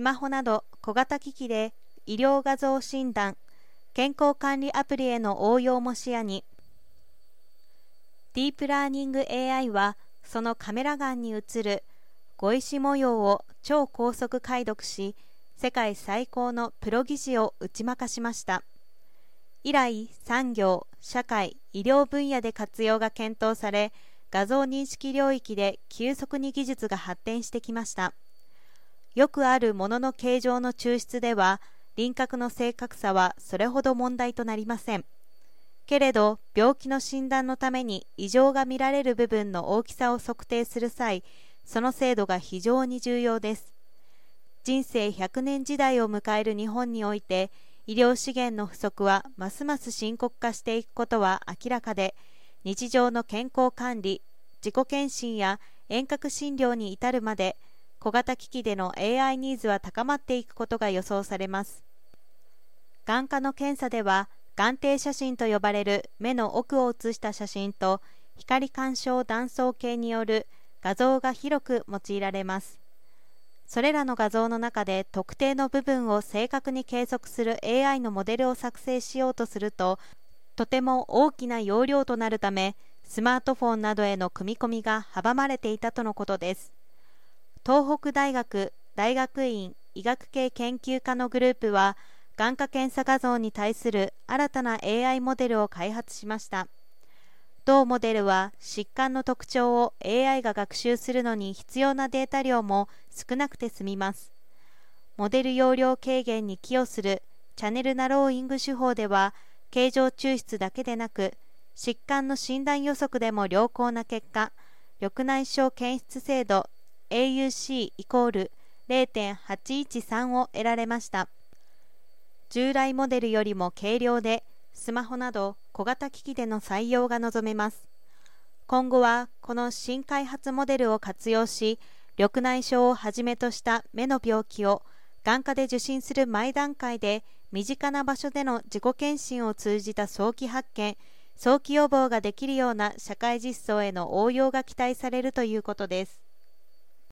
スマホなど小型機器で医療画像診断、健康管理アプリへの応用も視野に、ディープラーニング AI はそのカメラ眼に映る碁石模様を超高速解読し、世界最高のプロ技師を打ち負かしました。以来、産業、社会、医療分野で活用が検討され、画像認識領域で急速に技術が発展してきました。よくあるものの形状の抽出では、輪郭の正確さはそれほど問題となりません。けれど、病気の診断のために異常が見られる部分の大きさを測定する際、その精度が非常に重要です。人生100年時代を迎える日本において、医療資源の不足はますます深刻化していくことは明らかで、日常の健康管理、自己検診や遠隔診療に至るまで、小型機器での AI ニーズは高まっていくことが予想されます。眼科の検査では、眼底写真と呼ばれる目の奥を写した写真と光干渉断層計による画像が広く用いられます。それらの画像の中で特定の部分を正確に計測する AI のモデルを作成しようとすると、とても大きな容量となるため、スマートフォンなどへの組み込みが阻まれていたとのことです。東北大学大学院医学系研究科のグループは、眼科検査画像に対する新たな AI モデルを開発しました。同モデルは疾患の特徴を AI が学習するのに必要なデータ量も少なくて済みます。モデル容量軽減に寄与するチャネルナローイング手法では、形状抽出だけでなく、疾患の診断予測でも良好な結果、緑内障検出精度 AUC イコール0.813を得られました。従来モデルよりも軽量で、スマホなど小型機器での採用が望めます。今後はこの新開発モデルを活用し、緑内障をはじめとした目の病気を眼科で受診する前段階で身近な場所での自己検診を通じた早期発見、早期予防ができるような社会実装への応用が期待されるということです。